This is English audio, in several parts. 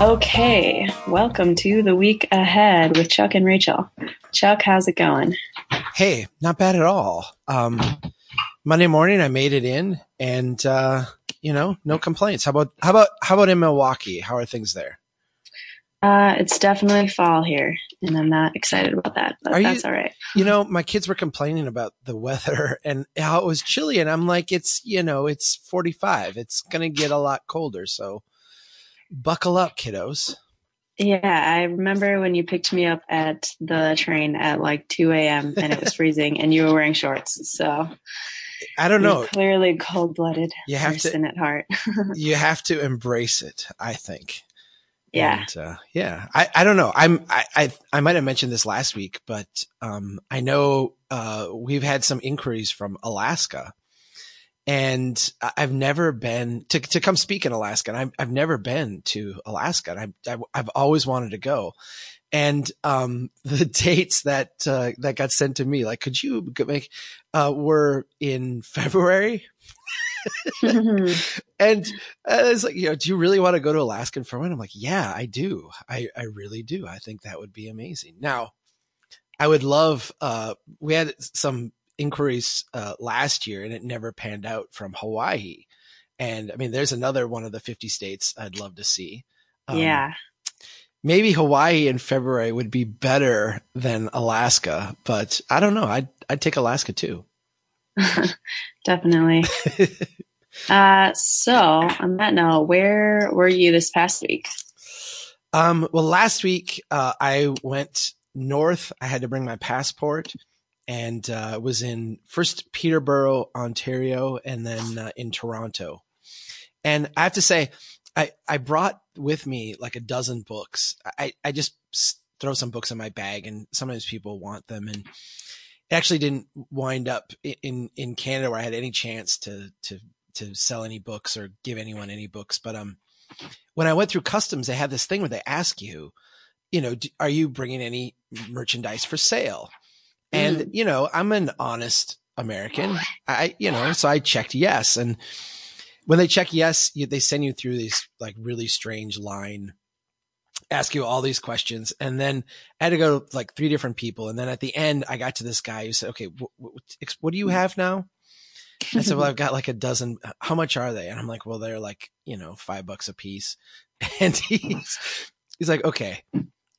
Okay, welcome to the week ahead with Chuck and Rachel. Chuck, how's it going? Hey, not bad at all. Um, Monday morning, I made it in, and uh, you know, no complaints. How about how about how about in Milwaukee? How are things there? Uh, it's definitely fall here, and I'm not excited about that, but Are that's you- all right. You know, my kids were complaining about the weather and how it was chilly, and I'm like, it's you know, it's 45. It's gonna get a lot colder, so buckle up, kiddos. Yeah, I remember when you picked me up at the train at like 2 a.m. and it was freezing, and you were wearing shorts. So I don't know. clearly cold blooded You have to person at heart. you have to embrace it. I think. yeah. And, uh, yeah. I, I don't know. I'm, I, I, I might have mentioned this last week, but, um, I know, uh, we've had some inquiries from Alaska and I've never been to, to come speak in Alaska and I've, I've never been to Alaska and I, I, I've always wanted to go. And, um, the dates that, uh, that got sent to me, like, could you make, uh, were in February and uh, it's like, you know, do you really want to go to Alaska for one? I'm like, yeah, I do. I, I really do. I think that would be amazing. Now, I would love, uh, we had some inquiries, uh, last year and it never panned out from Hawaii. And I mean, there's another one of the 50 states I'd love to see. Um, yeah. Maybe Hawaii in February would be better than Alaska, but I don't know. I'd, I'd take Alaska too. Definitely. Uh, so on that note, where were you this past week? Um, well, last week, uh, I went north. I had to bring my passport and, uh, was in first Peterborough, Ontario, and then, uh, in Toronto. And I have to say, I, I brought with me like a dozen books. I, I just throw some books in my bag and sometimes people want them. And it actually didn't wind up in, in Canada where I had any chance to, to, to sell any books or give anyone any books. But, um, when I went through customs, they have this thing where they ask you, you know, "D- are you bringing any merchandise for sale? And, mm. you know, I'm an honest American. Oh. I, you know, so I checked yes. And when they check yes, you, they send you through these like really strange line, ask you all these questions. And then I had to go to like three different people. And then at the end, I got to this guy who said, okay, wh- wh- what do you mm. have now? I said, well, I've got like a dozen. Uh, how much are they? And I'm like, well, they're like, you know, five bucks a piece. And he's, he's like, okay,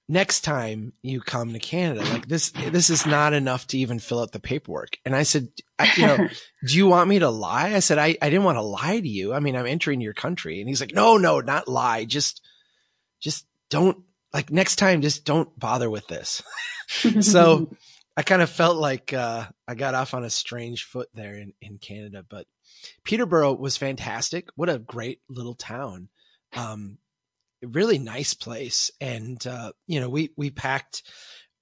next time you come to Canada, like this, this is not enough to even fill out the paperwork. And I said, I, you know, do you want me to lie? I said, I, I didn't want to lie to you. I mean, I'm entering your country. And he's like, no, no, not lie. Just, just don't like next time, just don't bother with this. so I kind of felt like uh, I got off on a strange foot there in, in Canada, but Peterborough was fantastic. What a great little town. Um, really nice place. And, uh, you know, we, we packed,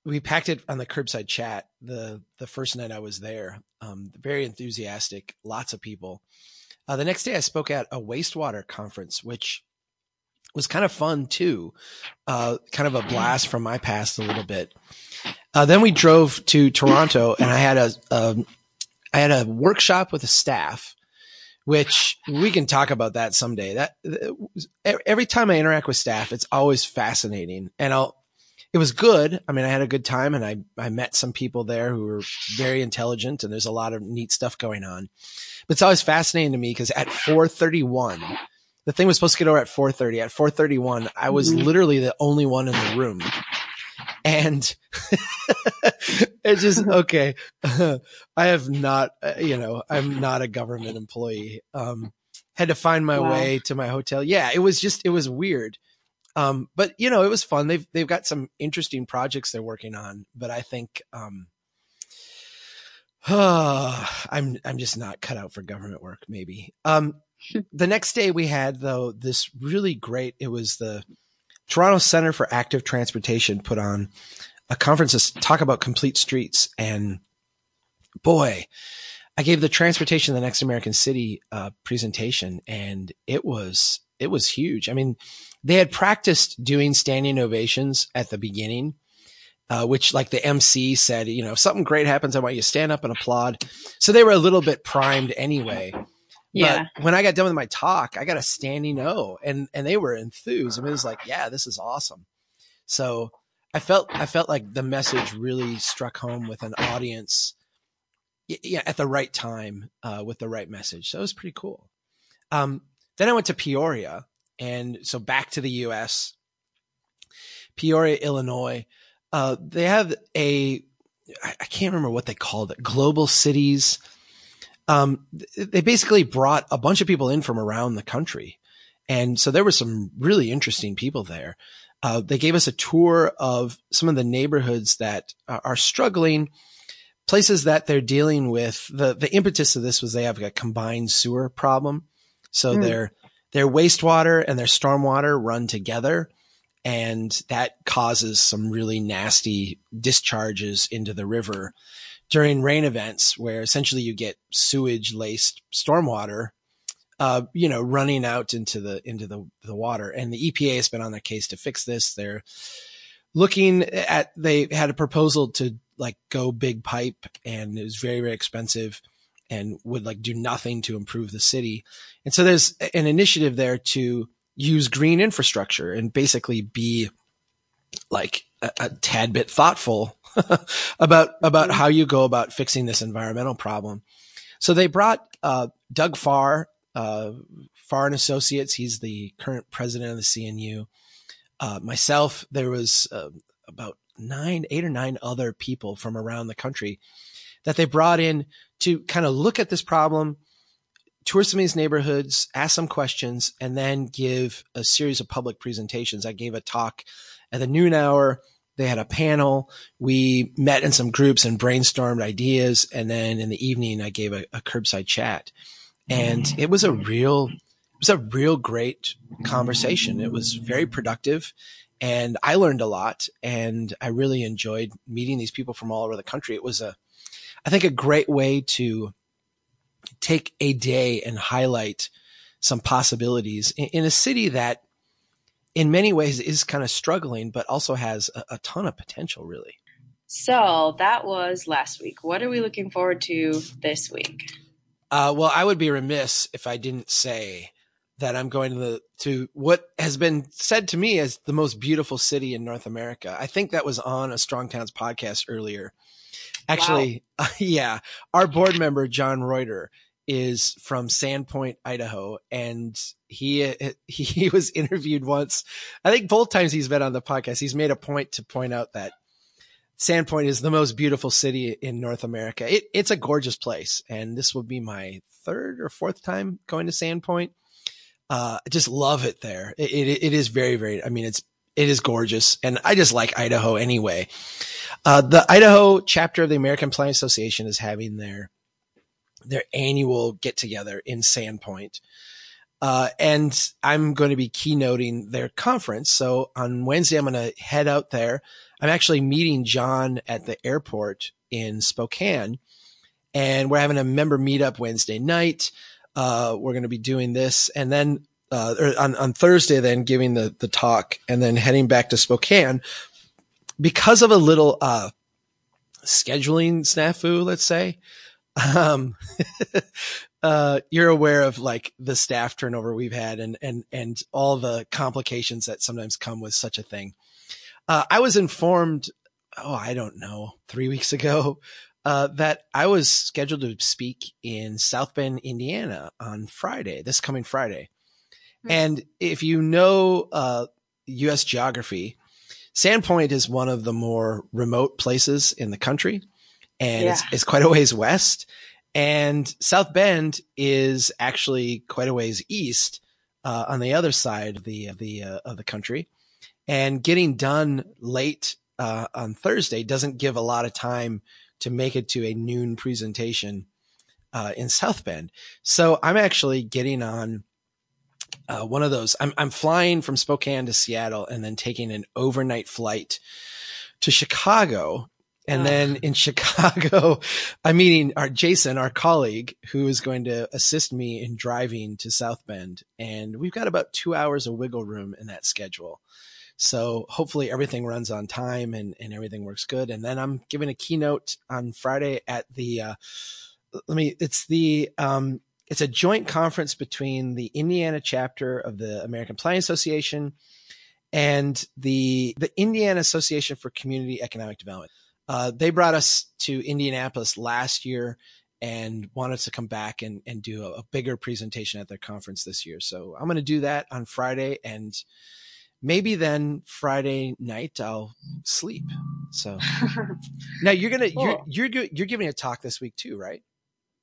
we packed it on the curbside chat the, the first night I was there. Um, very enthusiastic, lots of people. Uh, the next day I spoke at a wastewater conference, which was kind of fun too. Uh, kind of a blast from my past a little bit. Uh, then we drove to Toronto and I had a, um, I had a workshop with the staff, which we can talk about that someday. That every time I interact with staff, it's always fascinating and I'll, it was good. I mean, I had a good time and I, I met some people there who were very intelligent and there's a lot of neat stuff going on. But it's always fascinating to me because at 431, the thing was supposed to get over at 430. At 431, I was Mhm. literally the only one in the room. And it's just, okay. I have not, uh, you know, I'm not a government employee. Um, had to find my Wow. way to my hotel. Yeah, it was just, it was weird. Um, but you know, it was fun. They've, they've got some interesting projects they're working on, but I think, um, I'm, I'm just not cut out for government work, maybe. Um, the next day we had though this really great, it was the Toronto Center for Active Transportation put on a conference to talk about complete streets. And boy, I gave the transportation of the next American city uh, presentation and it was, it was huge. I mean, they had practiced doing standing ovations at the beginning, uh, which like the MC said, you know, if something great happens, I want you to stand up and applaud. So they were a little bit primed anyway. Yeah. But when I got done with my talk, I got a standing O and, and they were enthused. I mean, it was like, yeah, this is awesome. So I felt, I felt like the message really struck home with an audience yeah, at the right time, uh, with the right message. So it was pretty cool. Um, then I went to Peoria and so back to the U.S. Peoria, Illinois. Uh, they have a I can't remember what they called it. Global cities. Um, they basically brought a bunch of people in from around the country, and so there were some really interesting people there. Uh, they gave us a tour of some of the neighborhoods that are struggling, places that they're dealing with. the The impetus of this was they have a combined sewer problem, so mm. their their wastewater and their stormwater run together, and that causes some really nasty discharges into the river during rain events where essentially you get sewage laced stormwater uh, you know running out into the into the, the water. And the EPA has been on their case to fix this. They're looking at they had a proposal to like go big pipe and it was very very expensive and would like do nothing to improve the city. And so there's an initiative there to use green infrastructure and basically be like a, a tad bit thoughtful about about how you go about fixing this environmental problem. So they brought uh, Doug Farr, uh, and Associates. He's the current president of the CNU. Uh, myself, there was uh, about nine, eight or nine other people from around the country that they brought in to kind of look at this problem, tour some of these neighborhoods, ask some questions, and then give a series of public presentations. I gave a talk at the noon hour. They had a panel. We met in some groups and brainstormed ideas. And then in the evening, I gave a, a curbside chat and mm. it was a real, it was a real great conversation. It was very productive and I learned a lot and I really enjoyed meeting these people from all over the country. It was a, I think a great way to take a day and highlight some possibilities in, in a city that in many ways is kind of struggling, but also has a, a ton of potential, really. So that was last week. What are we looking forward to this week? Uh, well, I would be remiss if I didn't say that I'm going to the, to what has been said to me as the most beautiful city in North America. I think that was on a Strong Towns podcast earlier. Actually, wow. uh, yeah, our board member John Reuter is from Sandpoint, Idaho, and he he was interviewed once. I think both times he's been on the podcast, he's made a point to point out that Sandpoint is the most beautiful city in North America. It, it's a gorgeous place, and this will be my third or fourth time going to Sandpoint. Uh, I just love it there. It, it, it is very, very. I mean, it's it is gorgeous, and I just like Idaho anyway. Uh, the Idaho chapter of the American Planning Association is having their their annual get together in Sandpoint. Uh, and I'm going to be keynoting their conference. So on Wednesday, I'm going to head out there. I'm actually meeting John at the airport in Spokane and we're having a member meetup Wednesday night. Uh, we're going to be doing this and then, uh, on, on Thursday, then giving the, the talk and then heading back to Spokane because of a little, uh, scheduling snafu, let's say um, uh, you're aware of like the staff turnover we've had and, and, and all the complications that sometimes come with such a thing. Uh, I was informed, oh, I don't know, three weeks ago, uh, that I was scheduled to speak in South Bend, Indiana on Friday, this coming Friday. Mm-hmm. And if you know, uh, U.S. geography, Sandpoint is one of the more remote places in the country and yeah. it's, it's quite a ways west. And South Bend is actually quite a ways east uh, on the other side of the of the uh, of the country. And getting done late uh, on Thursday doesn't give a lot of time to make it to a noon presentation uh, in South Bend. So I'm actually getting on uh, one of those. I'm I'm flying from Spokane to Seattle and then taking an overnight flight to Chicago and then in Chicago, I'm meeting our Jason, our colleague, who is going to assist me in driving to South Bend. And we've got about two hours of wiggle room in that schedule. So hopefully everything runs on time and, and everything works good. And then I'm giving a keynote on Friday at the, uh, let me, it's the, um, it's a joint conference between the Indiana chapter of the American Planning Association and the the Indiana Association for Community Economic Development. Uh, they brought us to Indianapolis last year and wanted to come back and, and do a, a bigger presentation at their conference this year. So I'm going to do that on Friday and maybe then Friday night I'll sleep. So now you're going to, cool. you're, you're, you're giving a talk this week too, right?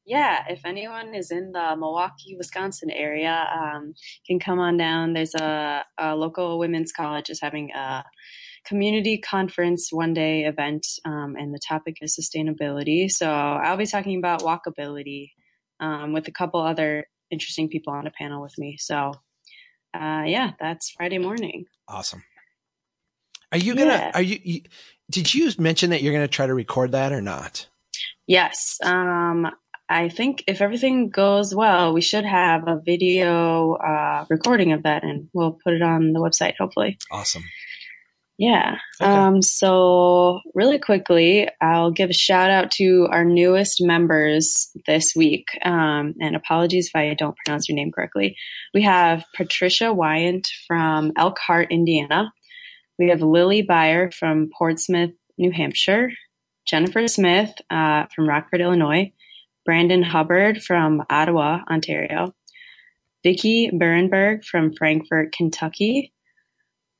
Yeah, if anyone is in the Milwaukee, Wisconsin area, um, can come on down. There's a, a local women's college is having a community conference one day event, um, and the topic is sustainability. So I'll be talking about walkability um, with a couple other interesting people on a panel with me. So uh, yeah, that's Friday morning. Awesome. Are you gonna? Yeah. Are you, you? Did you mention that you're gonna try to record that or not? Yes. Um, I think if everything goes well, we should have a video uh, recording of that, and we'll put it on the website. Hopefully. Awesome. Yeah. Okay. Um, so really quickly, I'll give a shout out to our newest members this week. Um, and apologies if I don't pronounce your name correctly. We have Patricia Wyant from Elkhart, Indiana. We have Lily Byer from Portsmouth, New Hampshire. Jennifer Smith uh, from Rockford, Illinois. Brandon Hubbard from Ottawa, Ontario. Vicki Berenberg from Frankfort, Kentucky.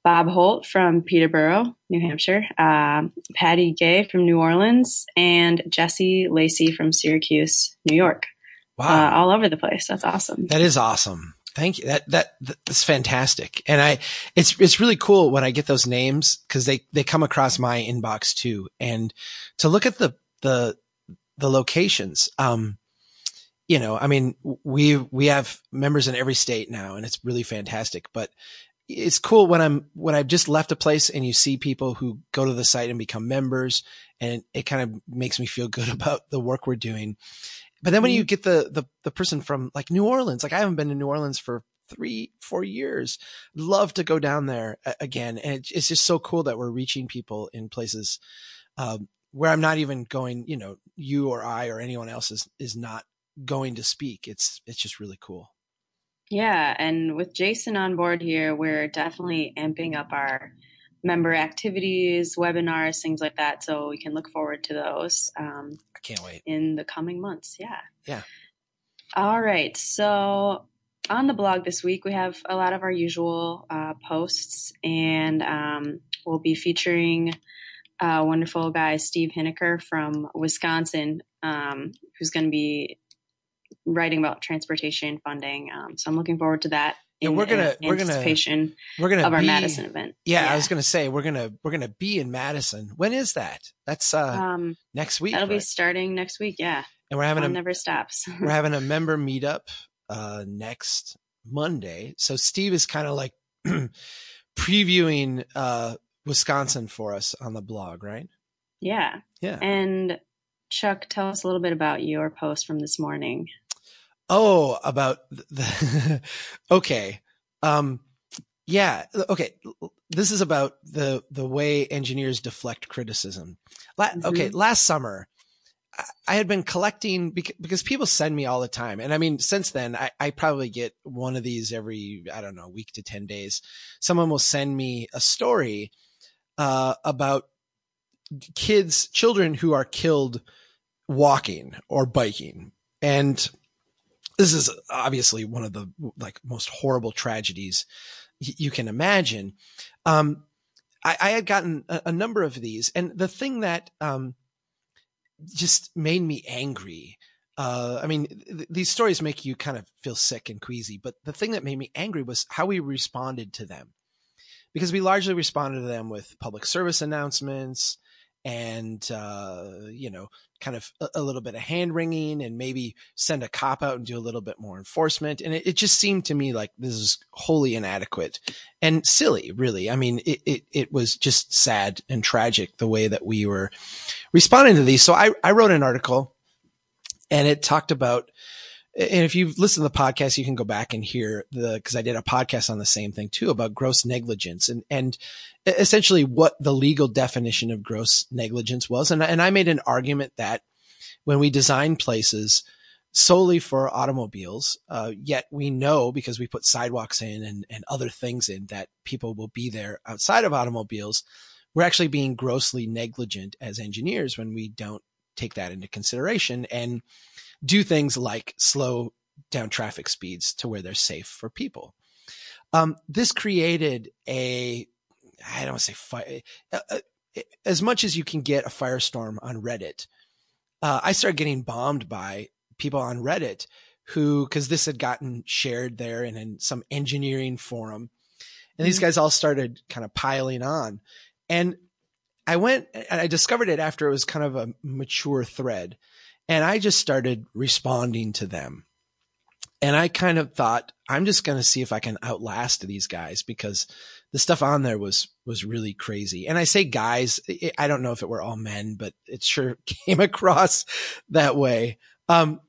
Bob Holt from Peterborough, New Hampshire, uh, Patty Gay from New Orleans, and Jesse Lacey from Syracuse, New York. Wow. Uh, all over the place. That's awesome. That is awesome. Thank you. That, that, that's fantastic. And I, it's, it's really cool when I get those names because they, they come across my inbox too. And to look at the, the, the locations, um, you know, I mean, we, we have members in every state now and it's really fantastic, but it's cool when I'm when I've just left a place and you see people who go to the site and become members, and it kind of makes me feel good about the work we're doing. But then when you mm-hmm. get the the the person from like New Orleans, like I haven't been to New Orleans for three four years, love to go down there again, and it's just so cool that we're reaching people in places um, where I'm not even going. You know, you or I or anyone else is is not going to speak. It's it's just really cool. Yeah, and with Jason on board here, we're definitely amping up our member activities, webinars, things like that. So we can look forward to those. Um, I can't wait in the coming months. Yeah. Yeah. All right. So on the blog this week, we have a lot of our usual uh, posts, and um, we'll be featuring a wonderful guy, Steve Hiniker from Wisconsin, um, who's going to be writing about transportation funding. Um, so I'm looking forward to that. In, yeah, we're gonna we're gonna we're gonna of our be, Madison event. Yeah, yeah, I was gonna say we're gonna we're gonna be in Madison. When is that? That's uh um, next week. That'll right? be starting next week. Yeah, and we're having Fun a never stops. we're having a member meetup uh next Monday. So Steve is kind of like previewing uh Wisconsin for us on the blog, right? Yeah. Yeah. And Chuck, tell us a little bit about your post from this morning. Oh, about the, okay. Um, yeah. Okay. This is about the, the way engineers deflect criticism. La- mm-hmm. Okay. Last summer, I had been collecting because, because people send me all the time. And I mean, since then, I, I, probably get one of these every, I don't know, week to 10 days. Someone will send me a story, uh, about kids, children who are killed walking or biking. And this is obviously one of the like most horrible tragedies you can imagine. Um, I, I, had gotten a, a, number of these, and the thing that um, just made me angry. Uh, I mean, th- these stories make you kind of feel sick and queasy, but the thing that made me angry was how we responded to them, because we largely responded to them with public service announcements and uh, you know kind of a, a, little bit of hand wringing and maybe send a cop out and do a little bit more enforcement. And it, it, just seemed to me like this is wholly inadequate and silly really. I mean it, it, it was just sad and tragic the way that we were responding to these. So i, I wrote an article and it talked about and if you've listened to the podcast, you can go back and hear the, cause I did a podcast on the same thing too about gross negligence and, and essentially what the legal definition of gross negligence was. And, and I made an argument that when we design places, solely for automobiles. Uh, yet we know because we put sidewalks in and, and other things in that people will be there outside of automobiles. We're actually being grossly negligent as engineers when we don't take that into consideration and do things like slow down traffic speeds to where they're safe for people. Um, this created a, I don't want to say fire, uh, uh, as much as you can get a firestorm on Reddit. Uh, I started getting bombed by people on Reddit who, cause this had gotten shared there and in some engineering forum. And these mm-hmm. guys all started kind of piling on. And I went and I discovered it after it was kind of a mature thread. And I just started responding to them. And I kind of thought, I'm just going to see if I can outlast these guys because the stuff on there was, was really crazy. And I say guys, I don't know if it were all men, but it sure came across that way. Um,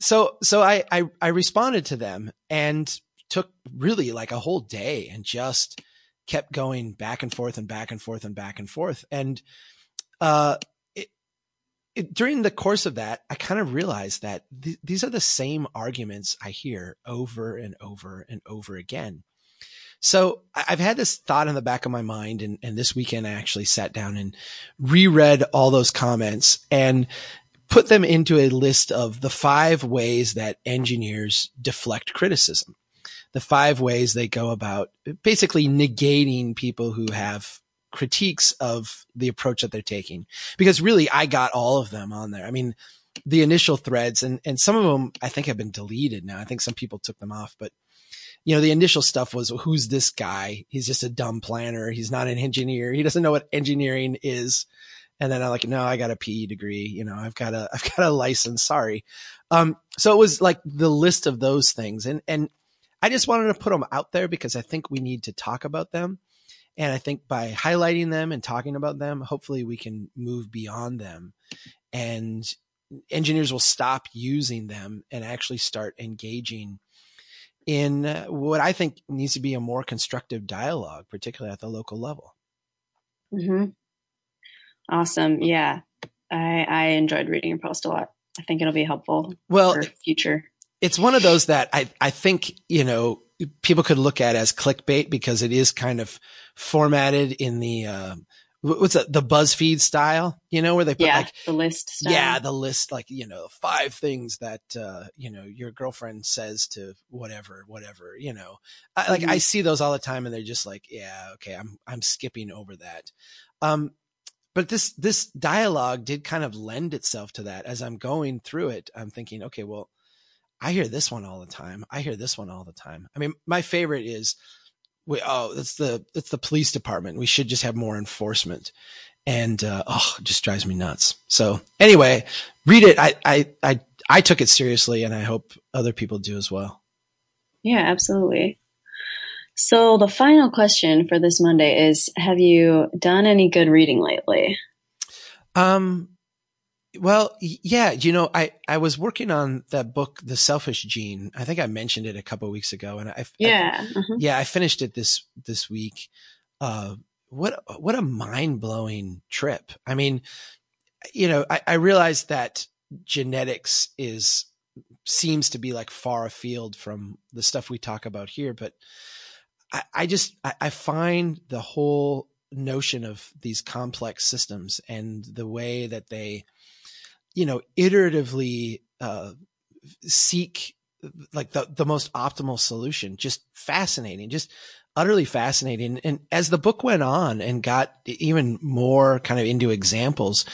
so, so I, I, I responded to them and took really like a whole day and just kept going back and forth and back and forth and back and forth. And, uh, it, during the course of that, I kind of realized that th- these are the same arguments I hear over and over and over again. So I've had this thought in the back of my mind, and, and this weekend I actually sat down and reread all those comments and put them into a list of the five ways that engineers deflect criticism. The five ways they go about basically negating people who have critiques of the approach that they're taking because really I got all of them on there. I mean, the initial threads and, and some of them I think have been deleted now. I think some people took them off, but you know, the initial stuff was who's this guy? He's just a dumb planner. He's not an engineer. He doesn't know what engineering is. And then I'm like, no, I got a PE degree. You know, I've got a, I've got a license. Sorry. Um, so it was like the list of those things. And, and I just wanted to put them out there because I think we need to talk about them. And I think by highlighting them and talking about them, hopefully we can move beyond them and engineers will stop using them and actually start engaging in what I think needs to be a more constructive dialogue, particularly at the local level. Mm-hmm. Awesome. Yeah. I, I enjoyed reading your post a lot. I think it'll be helpful well, for future. It's one of those that I, I think, you know, people could look at as clickbait because it is kind of formatted in the uh, what's that the BuzzFeed style, you know, where they put yeah, like the list. Style. Yeah, the list, like you know, five things that uh, you know your girlfriend says to whatever, whatever, you know. I, like mm-hmm. I see those all the time, and they're just like, yeah, okay, I'm I'm skipping over that. Um, but this this dialogue did kind of lend itself to that. As I'm going through it, I'm thinking, okay, well I hear this one all the time. I hear this one all the time. I mean, my favorite is, we, oh, that's the, it's the police department. We should just have more enforcement. And, uh, oh, it just drives me nuts. So anyway, read it. I, I, I, I took it seriously and I hope other people do as well. Yeah, absolutely. So the final question for this Monday is, have you done any good reading lately? Um, well, yeah, you know, I, I was working on that book, The Selfish Gene. I think I mentioned it a couple weeks ago and I, yeah, I, uh-huh. yeah, I finished it this, this week. Uh, what, what a mind blowing trip. I mean, you know, I, I realized that genetics is, seems to be like far afield from the stuff we talk about here, but I, I just, I, I find the whole notion of these complex systems and the way that they, you know, iteratively uh, seek like the, the most optimal solution. Just fascinating, just utterly fascinating. And as the book went on and got even more kind of into examples,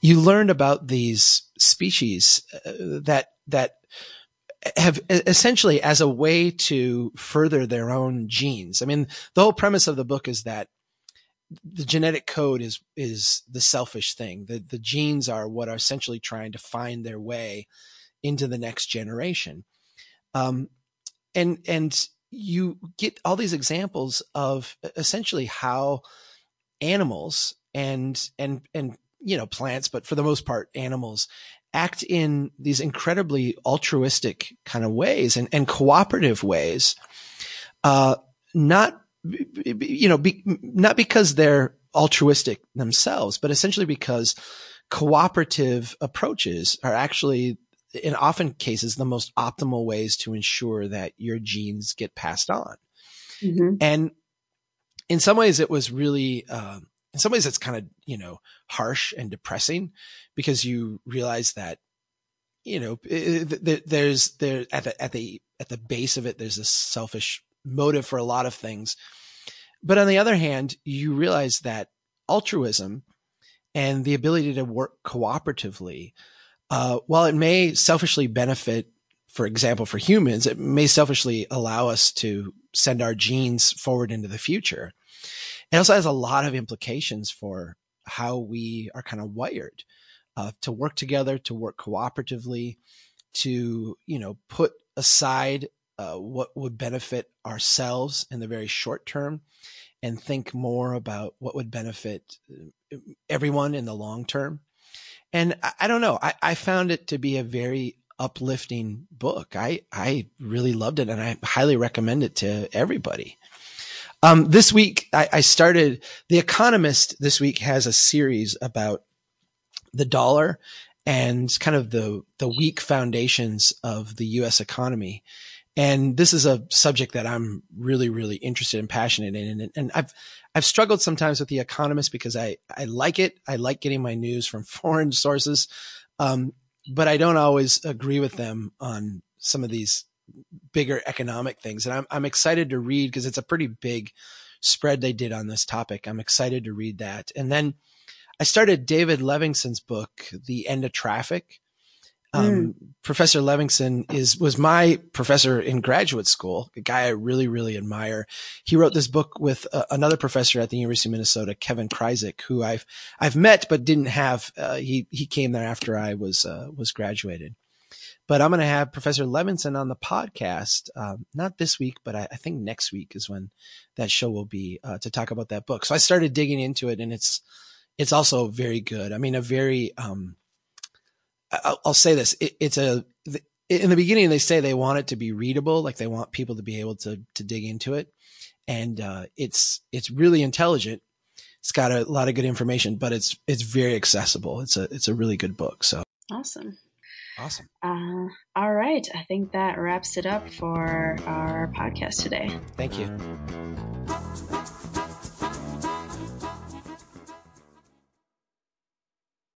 you learned about these species uh, that, that have essentially as a way to further their own genes. I mean, the whole premise of the book is that the genetic code is is the selfish thing. The the genes are what are essentially trying to find their way into the next generation. Um, and and you get all these examples of essentially how animals and and and you know plants, but for the most part animals act in these incredibly altruistic kind of ways and, and cooperative ways, uh, not you know, be, not because they're altruistic themselves, but essentially because cooperative approaches are actually in often cases, the most optimal ways to ensure that your genes get passed on. Mm-hmm. And in some ways, it was really, uh, in some ways, it's kind of, you know, harsh and depressing because you realize that, you know, there's, there at the, at the, at the base of it, there's a selfish motive for a lot of things. But on the other hand, you realize that altruism and the ability to work cooperatively, uh, while it may selfishly benefit, for example, for humans, it may selfishly allow us to send our genes forward into the future. It also has a lot of implications for how we are kind of wired uh, to work together, to work cooperatively, to you know put aside uh, what would benefit ourselves in the very short term and think more about what would benefit uh, everyone in the long term. And I, I don't know, I, I, found it to be a very uplifting book. I, I really loved it and I highly recommend it to everybody. Um, this week I, I started The Economist this week has a series about the dollar and kind of the, the weak foundations of the U.S. economy. And this is a subject that I'm really, really interested and passionate in. And, and, I've, I've struggled sometimes with the economist because I, I like it. I like getting my news from foreign sources. Um, but I don't always agree with them on some of these bigger economic things. And I'm, I'm excited to read because it's a pretty big spread they did on this topic. I'm excited to read that. And then I started David Levinson's book, The End of Traffic. Um, mm. Professor Levinson is was my professor in graduate school, a guy I really really admire. He wrote this book with uh, another professor at the University of Minnesota, Kevin Krizek, who I've I've met but didn't have. Uh, he he came there after I was uh, was graduated. But I'm going to have Professor Levinson on the podcast, um, not this week, but I, I, think next week is when that show will be uh, to talk about that book. So I started digging into it, and it's it's also very good. I mean, a very um, I'll, I'll say this: it, it's a in the beginning they say they want it to be readable, like they want people to be able to to dig into it, and uh, it's it's really intelligent. It's got a lot of good information, but it's it's very accessible. It's a it's a really good book. So awesome. Awesome. Uh, all right. I think that wraps it up for our podcast today. Thank you.